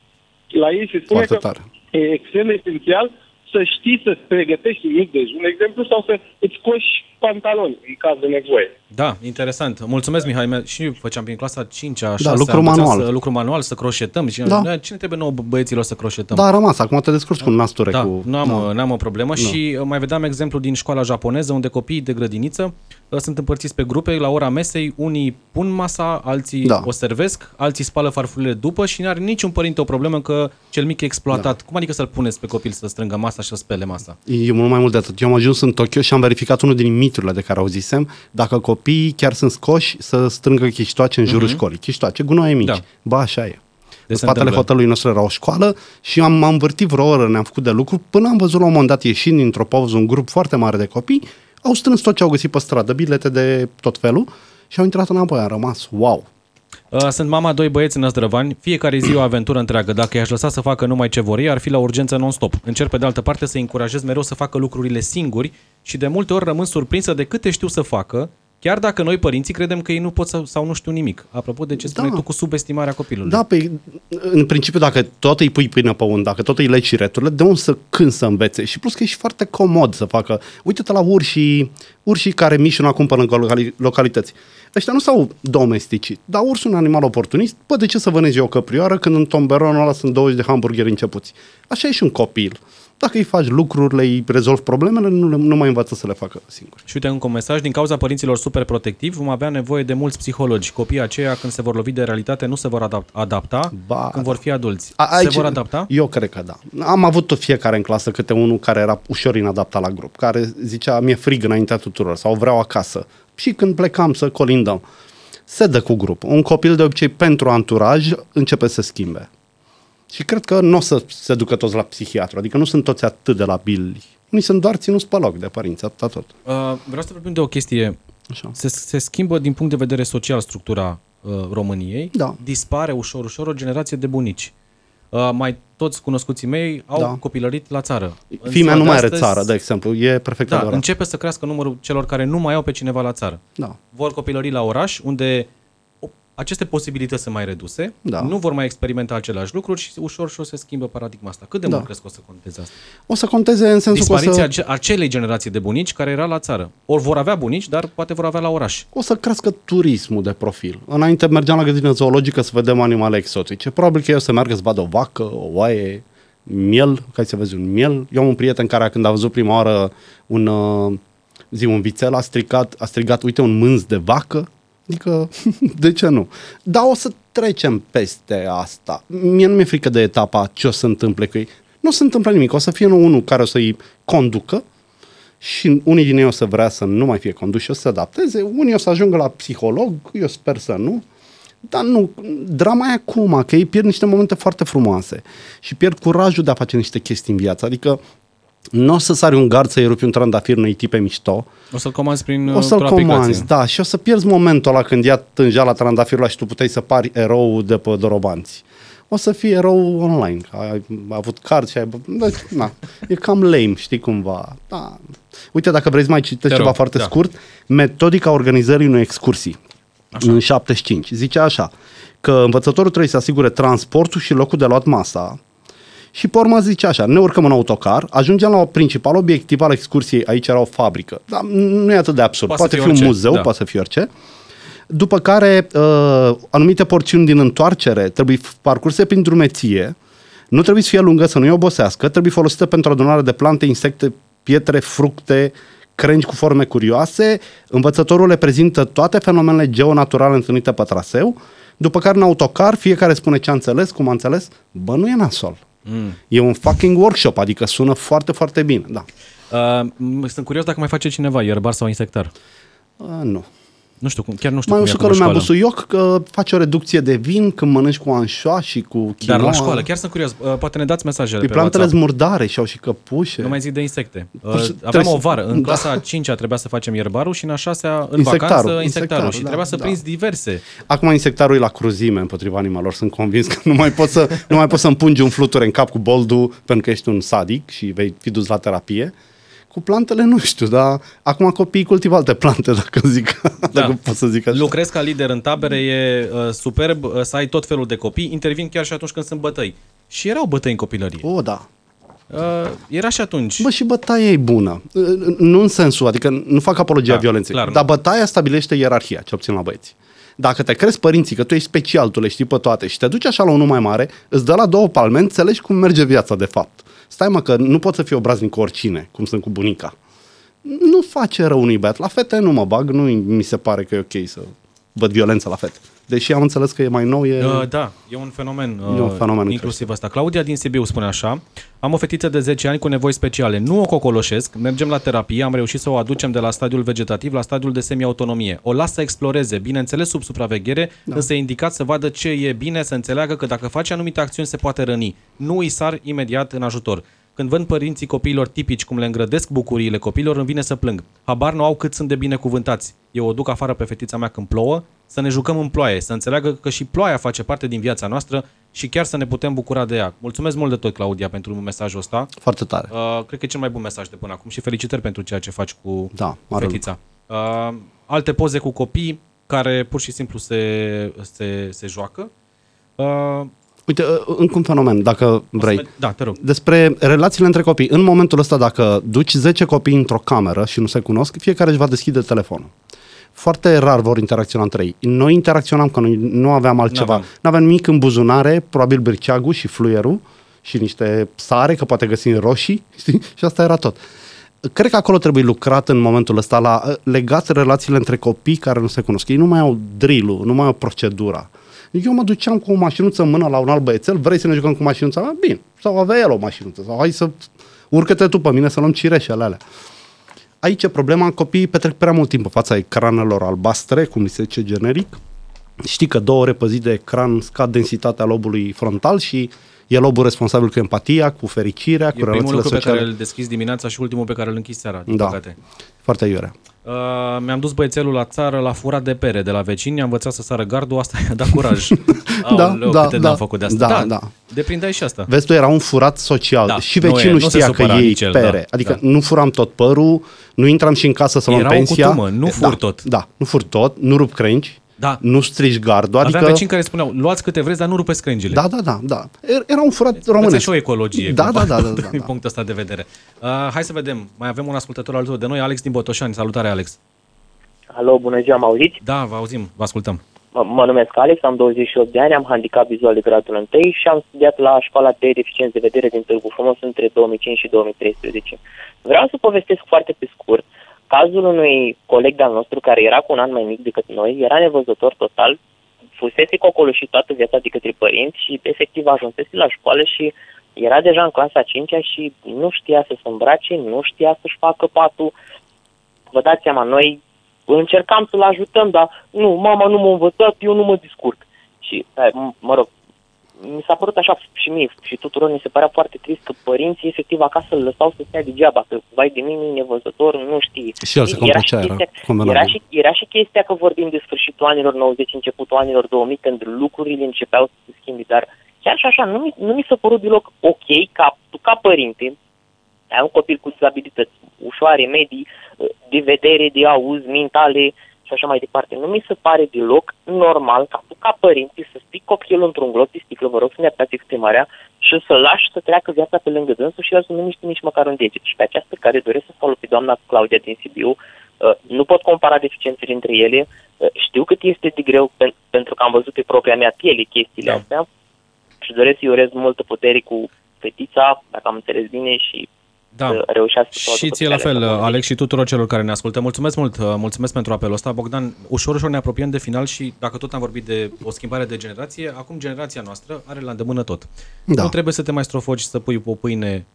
La ei se spune Foarte că tare. e extrem de esențial să știi să-ți pregătești un mic dejun, de exemplu, sau să îți coși pantaloni în caz de nevoie. Da, interesant. Mulțumesc, Mihai. Me- Și eu făceam prin clasa 5 a 6 Da, lucru manual. Să, lucru manual, să croșetăm. Și Da. da. Cine trebuie nouă băieților să croșetăm? Da, a rămas. Acum te descurci cu un nasture. Da, cu... nu am, n-am o problemă și uh, mai vedeam exemplu din școala japoneză unde copiii de grădiniță uh, sunt împărțiți pe grupe la ora mesei, unii pun masa, alții Da. o servesc, alții spală farfurile după și nu are niciun părinte o problemă că cel mic e exploatat. Da. Cum adică să-l puneți pe copil să strângă masa și să spele masa? E mult mai mult de atât. Eu am ajuns în Tokyo și am verificat unul din miturile de care auzisem, dacă copiii chiar sunt scoși să strângă chiștoace în jurul școlii. Chiștoace, gunoaie mici. Da. Ba, așa e. În se spatele întâmplă. hotelului nostru era o școală și am, am învârtit vreo oră, ne-am făcut de lucru, până am văzut la un moment dat ieșind dintr-o pauză un grup foarte mare de copii, au strâns tot ce au găsit pe stradă, bilete de tot felul și au intrat înapoi, am rămas, wow. Uh, Sunt mama a doi băieți în Năzdrăvani, fiecare zi o aventură întreagă. Dacă i-aș lăsa să facă numai ce vor ei, ar fi la urgență non-stop. Încerc pe de altă parte să încurajez mereu să facă lucrurile singuri și de multe ori rămân surprinsă de câte știu să facă, chiar dacă noi părinții credem că ei nu pot să, sau nu știu nimic. Apropo de ce spuneai Da. tu cu subestimarea copilului. Da, pe, în principiu, dacă tot îi pui pâine pe unt, dacă tot îi legi și returile, de unde să când să învețe? Și plus că e și foarte comod să facă. Uite-te la urșii, urșii care mișună acum până în locali- localități. Ăștia nu s-au domesticit, dar ursul e un animal oportunist. Bă, de ce să vânezi eu o căprioară când în tomberonul ăla sunt 20 de hamburgeri începuți? Așa e și un copil. Dacă îi faci lucrurile, îi rezolvi problemele, nu, le, nu mai învață să le facă singur. Și uite încă un mesaj, din cauza părinților super protectivi, vom avea nevoie de mulți psihologi. Copiii aceia, când se vor lovi de realitate, nu se vor adap- adapta Ba, când vor fi adulți. A, se vor adapta? Eu cred că da. Am avut tot fiecare în clasă câte unul care era ușor inadaptat la grup, care zicea, mi-e frig înaintea tuturor sau vreau acasă. Și când plecam să colindăm, se dă cu grup. Un copil de obicei pentru anturaj începe să schimbe. Și cred că nu o să se ducă toți la psihiatru, adică nu sunt toți atât de labili. Unii sunt doar ținuți pe loc de părinți, atâta tot. Uh, vreau să vorbim de o chestie. Așa. Se, se schimbă din punct de vedere social structura uh, României. Da. Dispare ușor, ușor o generație de bunici. Uh, mai toți cunoscuții mei au Da. copilărit la țară. În Fimea ziua nu de mai are astăzi- țară, de exemplu, e perfect Da, adevărat. începe să crească numărul celor care nu mai au pe cineva la țară. Da. Vor copilări la oraș, unde o- aceste posibilități sunt mai reduse, Da. nu vor mai experimenta aceleași lucruri și ușor, ușor se schimbă paradigma asta. Cât de Da. mult crezi că o să conteze asta? O să conteze în sensul că o Dispariția să... ace- acelei generații de bunici care era la țară. Ori vor avea bunici, dar poate vor avea la oraș. o să crească turismul de profil. Înainte mergeam la grădină zoologică să vedem animale exotice. Probabil că eu să meargă să vadă o vacă, o oaie, miel, ca să vezi un miel. Eu am un prieten care când a văzut prima oară un, uh, zi, un vițel, a strigat, a strigat, uite, un mânz de vacă. Adică, *laughs* de ce nu? Dar o să trecem peste asta. Mie nu mi-e frică de etapa ce o să întâmple cu ei. Nu se întâmplă nimic. O să fie unul care o să-i conducă, și unii din ei o să vrea să nu mai fie conduși și o să se adapteze, unii o să ajungă la psiholog, eu sper să nu, dar nu, drama e acum, că ei pierd niște momente foarte frumoase și pierd curajul de a face niște chestii în viață, adică nu o să sari un gard să-i rupi un trandafir unei tipe mișto, O să-l comanzi prin o să-l într-o aplicație. comanzi, da, și o să pierzi momentul ăla când ia tângea la trandafirul ăla și tu puteai să pari erou de pe dorobanți. O să fii erou online, că ai avut card și ai... Deci, na, e cam lame, știi cumva. Da. Uite, dacă vrei să mai citești Te ceva rog, foarte da. scurt, metodica organizării unei excursii așa. în 75. Zice așa, că învățătorul trebuie să asigure transportul și locul de luat masa Și pe urmă zice așa, ne urcăm în autocar, ajungem la principal obiectiv al excursiei, aici era o fabrică. Dar nu e atât de absurd, Poate poate, să fi fie un orice, muzeu, da. poate să fie orice. După care, uh, anumite porțiuni din întoarcere trebuie f- parcurse prin drumeție, nu trebuie să fie lungă, să nu-i obosească, trebuie folosită pentru adunarea de plante, insecte, pietre, fructe, crengi cu forme curioase. Învățătorul le prezintă toate fenomenele geonaturale întâlnite pe traseu, după care în autocar fiecare spune ce a înțeles, cum a înțeles. Bă, nu e nasol. Mm. E un fucking workshop, adică sună foarte, foarte bine. Da. Uh, m- sunt curios dacă mai face cineva ierbar sau insectar. Uh, nu. Nu știu cum, chiar nu știu Mai cum e ușor că acum la lumea școală. busuioc că face o reducție de vin când mănânci cu anșoa și cu quinoa. Dar la școală, chiar sunt curios. Uh, poate ne dați mesajele Păi pe plantele WhatsApp. murdare și au și căpușe. Nu mai zic de insecte. Uh, Pur și- aveam trebuie o să- vară. În da. clasa a 5 trebuia să facem ierbarul și în a 6 în Insectarul, vacanță insectarul. insectarul, Și da, trebuia să da. prinzi diverse. Acum insectarul e la cruzime împotriva animalelor. Sunt convins că nu mai poți să, nu mai poți să împungi un fluture în cap cu boldul pentru că ești un sadic și vei fi dus la terapie. Cu plantele nu știu, dar acum copiii cultivă alte plante, dacă zic, Da. dacă pot să zic așa. Lucrez ca lider în tabere, e uh, superb uh, să ai tot felul de copii. Intervin chiar și atunci când sunt bătăi. Și erau bătăi în copilărie. O, da. Uh, era și atunci. Bă, și bătaia e bună. Nu în sensul, adică nu fac apologia Da, violenței, clar, dar nu. bătaia stabilește ierarhia, ce obțin la băieți. Dacă te crezi părinții că tu ești special, tu le știi pe toate și te duci așa la unul mai mare, îți dă la două palme, înțelegi cum merge viața de fapt. Stai mă că nu poți să fii obraznic cu oricine, cum sunt cu bunica. Nu face rău unui băiat. La fete nu mă bag, nu mi se pare că e ok să văd violență la fete. Deși am înțeles că e mai nou, e... Uh, da, e un fenomen, uh, E un fenomen în inclusiv ăsta. Claudia din Sibiu spune așa, am o fetiță de 10 ani cu nevoi speciale, nu o cocoloșesc, mergem la terapie, am reușit să o aducem de la stadiul vegetativ la stadiul de semi-autonomie. O las să exploreze, bineînțeles sub supraveghere, da. însă e indicat să vadă ce e bine, să înțeleagă că dacă face anumite acțiuni se poate răni. Nu îi sar imediat în ajutor. Când văd părinții copiilor tipici cum le îngrădesc bucuriile copiilor, îmi vine să plâng. Habar nu au cât sunt de binecuvântați. Eu o duc afară pe fetița mea când plouă, să ne jucăm în ploaie, să înțeleagă că și ploaia face parte din viața noastră și chiar să ne putem bucura de ea. Mulțumesc mult de tot, Claudia, pentru mesajul ăsta. Foarte tare. Uh, cred că e cel mai bun mesaj de până acum și felicitări pentru ceea ce faci cu Da, mare fetița. Uh, alte poze cu copii care pur și simplu se, se, se joacă. Uh, Uite, încă un fenomen, dacă vrei. Da, te rog. Despre relațiile între copii. În momentul ăsta, dacă duci 10 copii într-o cameră și nu se cunosc, fiecare își va deschide telefonul. Foarte rar vor interacționa între ei. Noi interacționam, că noi nu aveam altceva. N-aveam. Nu aveam nimic în buzunare, probabil birceagul și fluierul și niște sare, că poate găsi în roșii, *laughs* știi? Și asta era tot. Cred că acolo trebuie lucrat în momentul ăsta la legat relațiile între copii care nu se cunosc. Ei nu mai au drill nu mai au procedura. Eu mă duceam cu o mașinuță în mână la un alt băiețel, vrei să ne jucăm cu mașinuța mea? Bine. Sau avea el o mașinuță. Sau hai să urcă-te tu pe mine să luăm cireșele alea. Aici e problema, copiii petrec prea mult timp în fața ecranelor albastre, cum se zice generic. Știi că două ore pe zi de ecran scad densitatea lobului frontal și e lobul responsabil cu empatia, cu fericirea, e cu primul relațiile lucru sociale. pe care îl deschizi dimineața și ultimul pe care îl închizi seara, din Da. păcate. Foarte iurea. Uh, mi-am dus băiețelul la țară la furat de pere de la vecini, am învățat să sară gardul, asta i-a dat curaj. *laughs* Aoleu, da, câte da, n-am făcut de asta. da, da. Deprindeai și asta. Vezi tu, era un furat social Da, și nu e- vecinul nu se știa că supăra ei nici el, pere. da, adică da. nu furam tot părul, nu intram și în casă să luăm Era o pensia. cutumă, nu fur da, tot. Da, nu fur tot, nu rup crengi, Da. nu strici gardul. Aveam Adică, vecini care spuneau, luați câte vreți, dar nu rupeți crengile. da, da, da, da. Er- Era un furat Învăță românesc. și o ecologie. Da, cumva, da, da, da, *laughs* da, Din da. punctul ăsta de vedere. Uh, hai să vedem. Mai avem un ascultător alături de noi, Alex din Botoșani. Salutare, Alex. Alo, bună ziua, mă auziți? Da, vă auzim, vă ascultăm. Mă, mă numesc Alex, am 28 de ani, am handicap vizual de gradul 1 și am studiat la școala de deficienți de vedere din Târgu Frumos între 2005 și 2013. Vreau să povestesc foarte pe scurt cazul unui coleg de-al nostru care era cu un an mai mic decât noi, era nevăzător total, fusese cocoloșit toată viața de către părinți și efectiv ajunsese la școală și era deja în clasa 5 și nu știa să se îmbrace, nu știa să-și facă patul. Vă dați seama, noi încercam să-l ajutăm, dar nu, mama nu m-a învățat, eu nu mă descurc. Și, eh, m- mă rog, mi s-a părut așa și mie și tuturor mi se părea foarte trist că părinții efectiv acasă îl lăsau să stea degeaba, că vai de mine, e nevăzător, nu știe. Și el se Era complacea, și era chestia- convenabil. era și, era și chestia că vorbim de sfârșitul anilor 90, începutul anilor 2000, când lucrurile începeau să se schimbe, dar chiar și așa, nu mi, nu mi s-a părut deloc ok ca tu, ca părinte, ai un copil cu dizabilități ușoare, medii, de vedere, de auz, mentale și așa mai departe. Nu mi se pare deloc normal ca tu, ca părinte, să stii copilul într-un glot de sticlă, vă rog să ne aplicați exprimarea, și să lași să treacă viața pe lângă dânsul și el să nu miște nici măcar un deget. Și pe această care doresc să folosesc pe doamna Claudia din Sibiu, uh, nu pot compara deficiențele între ele, uh, știu cât este de greu pen- pentru că am văzut pe propria mea piele chestiile Da. astea și doresc să-i urez multă putere cu fetița, dacă am înțeles bine, și Da. să reușească toate Și ție la lucrurile fel, astea. Alex, și tuturor celor care ne ascultă. Mulțumesc mult, uh, mulțumesc pentru apelul ăsta. Bogdan, ușor, ușor ne apropiem de final și dacă tot am vorbit de o schimbare de generație, acum generația noastră are la îndemână tot. Da. Nu trebuie să te mai strofoci să pui o pâine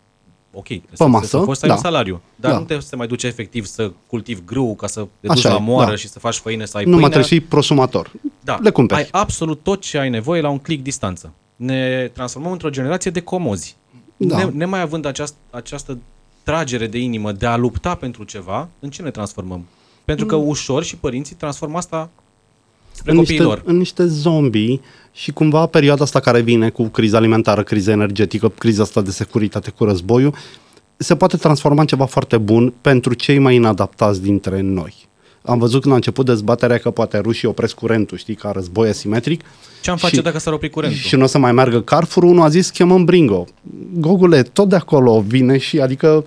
ok, să, masă, să, să poți să ai da. un salariu, dar Da. nu te să te mai duci efectiv să cultivi grâu ca să te Așa duci la e, moară da. și să faci făină, să ai Nu mai pâine. trebuie să fii prosumator. Da, Le cumperi. ai absolut tot ce ai nevoie la un click distanță. Ne transformăm într-o generație de comozi. Da. Ne, nemai având aceast, această tragere de inimă de a lupta pentru ceva, în ce ne transformăm? Pentru că ușor și părinții transformă asta spre în copiii niște, lor. în niște zombie și cumva perioada asta care vine cu criza alimentară, criza energetică, criza asta de securitate cu războiul, se poate transforma în ceva foarte bun pentru cei mai inadaptați dintre noi. Am văzut când a început dezbaterea că poate rușii opresc curentul, știi, ca război asimetric. Ce am face și- dacă s-ar opri curentul? Și nu o să mai meargă Carrefour, unul a zis chemăm Bringo. Gogule, tot de acolo vine și adică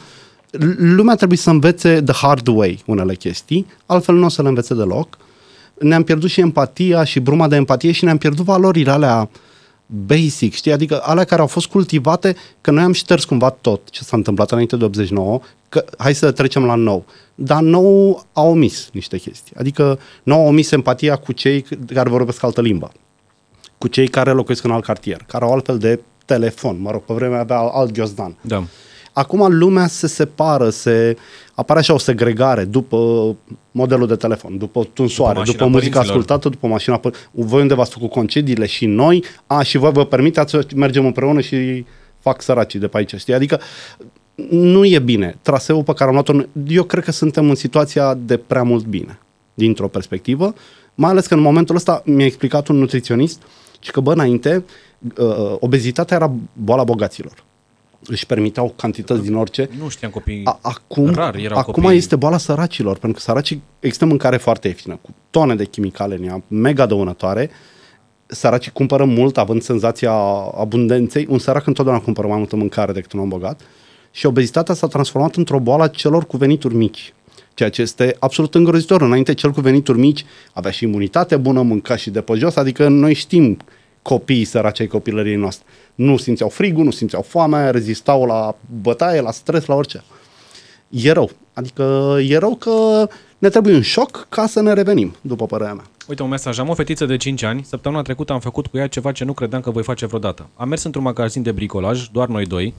l- lumea trebuie să învețe the hard way unele chestii, altfel nu o să le învețe deloc. Ne-am pierdut și empatia și bruma de empatie și ne-am pierdut valorile alea basic, știi? Adică alea care au fost cultivate, că noi am șters cumva tot ce s-a întâmplat înainte de 89, că hai să trecem la nou. Dar nou a omis niște chestii. Adică nou a omis empatia cu cei care vorbesc altă limbă cu cei care locuiesc în alt cartier, care au altfel de telefon, mă rog, pe vremea avea alt ghiozdan. Da. Acum lumea se separă, se apare așa o segregare după modelul de telefon, după tunsoare, După după, mașina muzica părinților. ascultată, după mașina păr- Voi unde v-ați făcut concediile și noi, a, și voi vă permiteți să mergem împreună și fac săracii de pe aici, știi? Adică nu e bine. Traseul pe care am luat-o, eu cred că suntem în situația de prea mult bine, dintr-o perspectivă, mai ales că în momentul ăsta mi-a explicat un nutriționist și că, bă, înainte, uh, obezitatea era boala bogaților. Își permiteau cantități din orice. Nu știam copii. A, acum, rar erau acum copii. este boala săracilor, pentru că săracii există mâncare foarte ieftină, cu tone de chimicale în ea, mega dăunătoare. Săracii cumpără mult, având senzația abundenței. Un sărac întotdeauna cumpără mai multă mâncare decât un om bogat. Și obezitatea s-a transformat într-o boală a celor cu venituri mici. Ceea ce este absolut îngrozitor. Înainte, cel cu venituri mici avea și imunitate bună, mânca și de pe jos, adică noi știm copiii săraci ai copilăriei noastre. Nu simțeau frigul, nu simțeau foamea, rezistau la bătaie, la stres, la orice. E rău. Adică e rău că ne trebuie un șoc ca să ne revenim, după părerea mea. Uite un mesaj. Am o fetiță de 5 ani. Săptămâna trecută am făcut cu ea ceva ce nu credeam că voi face vreodată. Am mers într-un magazin de bricolaj, doar noi doi.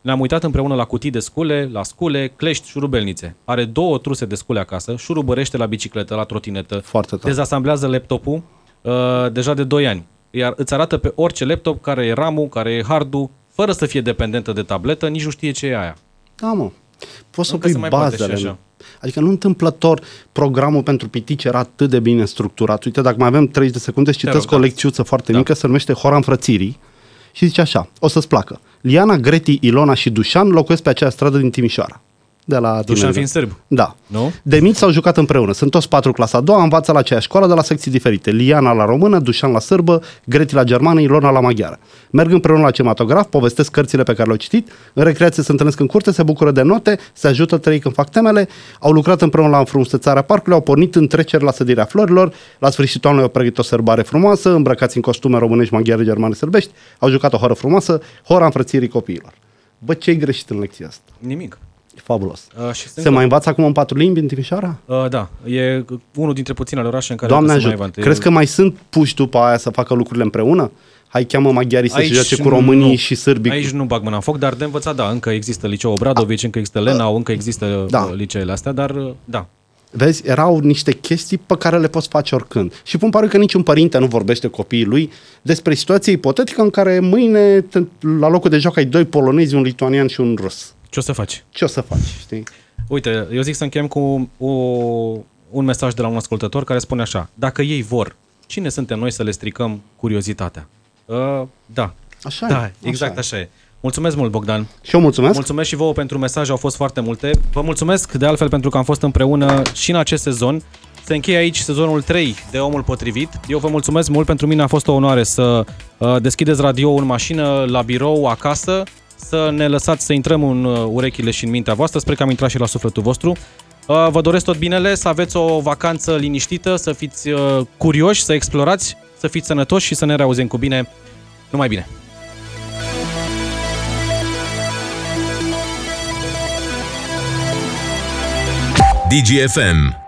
Ne-am uitat împreună la cutii de scule, la scule, clești, șurubelnițe. Are două truse de scule acasă, șurubărește la bicicletă, la trotinetă. Foarte tare. Dezasamblează laptopul uh, deja de 2 ani. Iar îți arată pe orice laptop care e RAM-ul, care e hardul, fără să fie dependentă de tabletă, nici nu știe ce e aia. Da, mă. Poți să Încă pui se mai poate și bazele. așa. nu? Adică nu întâmplător programul pentru pitici era atât de bine structurat. Uite, dacă mai avem 30 de secunde, îți Te citesc rog, o da. lecțiuță foarte mică, se numește Hora înfrățirii și zice așa, o să-ți placă. Liana, Greti, Ilona și Dușan locuiesc pe aceea stradă din Timișoara. De la Dușan Tinerii. fiind sârb. Da. Nu? De mici s-au jucat împreună. Sunt toți patru clasa a doua, învață la aceeași școală de la secții diferite. Liana la română, Dușan la sârbă, Greti la germană, Ilona la maghiară. Merg împreună la cinematograf, povestesc cărțile pe care le-au citit, în recreație se întâlnesc în curte, se bucură de note, se ajută trei când fac temele, au lucrat împreună la înfrumusețarea parcului, au pornit în treceri la sădirea florilor, la sfârșitul anului au pregătit o sărbare frumoasă, îmbrăcați în costume românești, maghiare, germane, sârbești, au jucat o horă frumoasă, hora înfrățirii copiilor. Bă, ce-i greșit în lecția asta? Nimic. E fabulos. Uh, și sunt Se mai învață acum în patru limbi în Timișoara? Uh, da, e unul dintre puținele orașe în care Doamne încă se mai ajută. inventă. Crezi că mai sunt puși după aia să facă lucrurile împreună? Hai, cheamă maghiarii să se joace cu românii nu. și sârbii. Aici nu bag mâna în foc, dar de învățat, da, încă există liceu Obradovici, încă există Lenau, încă există Da. da. liceele astea, dar uh, da. Vezi, erau niște chestii pe care le poți face oricând. Și pun pare că niciun părinte nu vorbește copiii lui despre situație ipotetică în care mâine te, la locul de joc ai doi polonezi, un lituanian și un rus. Ce o să faci? Ce o să faci, știi? Uite, eu zic să încheiem cu o, un mesaj de la un ascultător care spune așa. Dacă ei vor, cine suntem noi să le stricăm curiozitatea? Uh, da. Așa da, e, exact așa așa, e. Mulțumesc mult, Bogdan. Și eu mulțumesc. Mulțumesc și vouă pentru mesaje, au fost foarte multe. Vă mulțumesc de altfel pentru că am fost împreună și în acest sezon. Se încheie aici sezonul 3 de Omul Potrivit. Eu vă mulțumesc mult, pentru mine a fost o onoare să uh, deschideți radio în mașină, la birou, acasă, să ne lăsați să intrăm în uh, urechile și în mintea voastră. Sper că am intrat și la sufletul vostru. Uh, Vă doresc tot binele, să aveți o vacanță liniștită, să fiți uh, curioși, să explorați, să fiți sănătoși și să ne reauzim cu bine. Numai bine! DGFM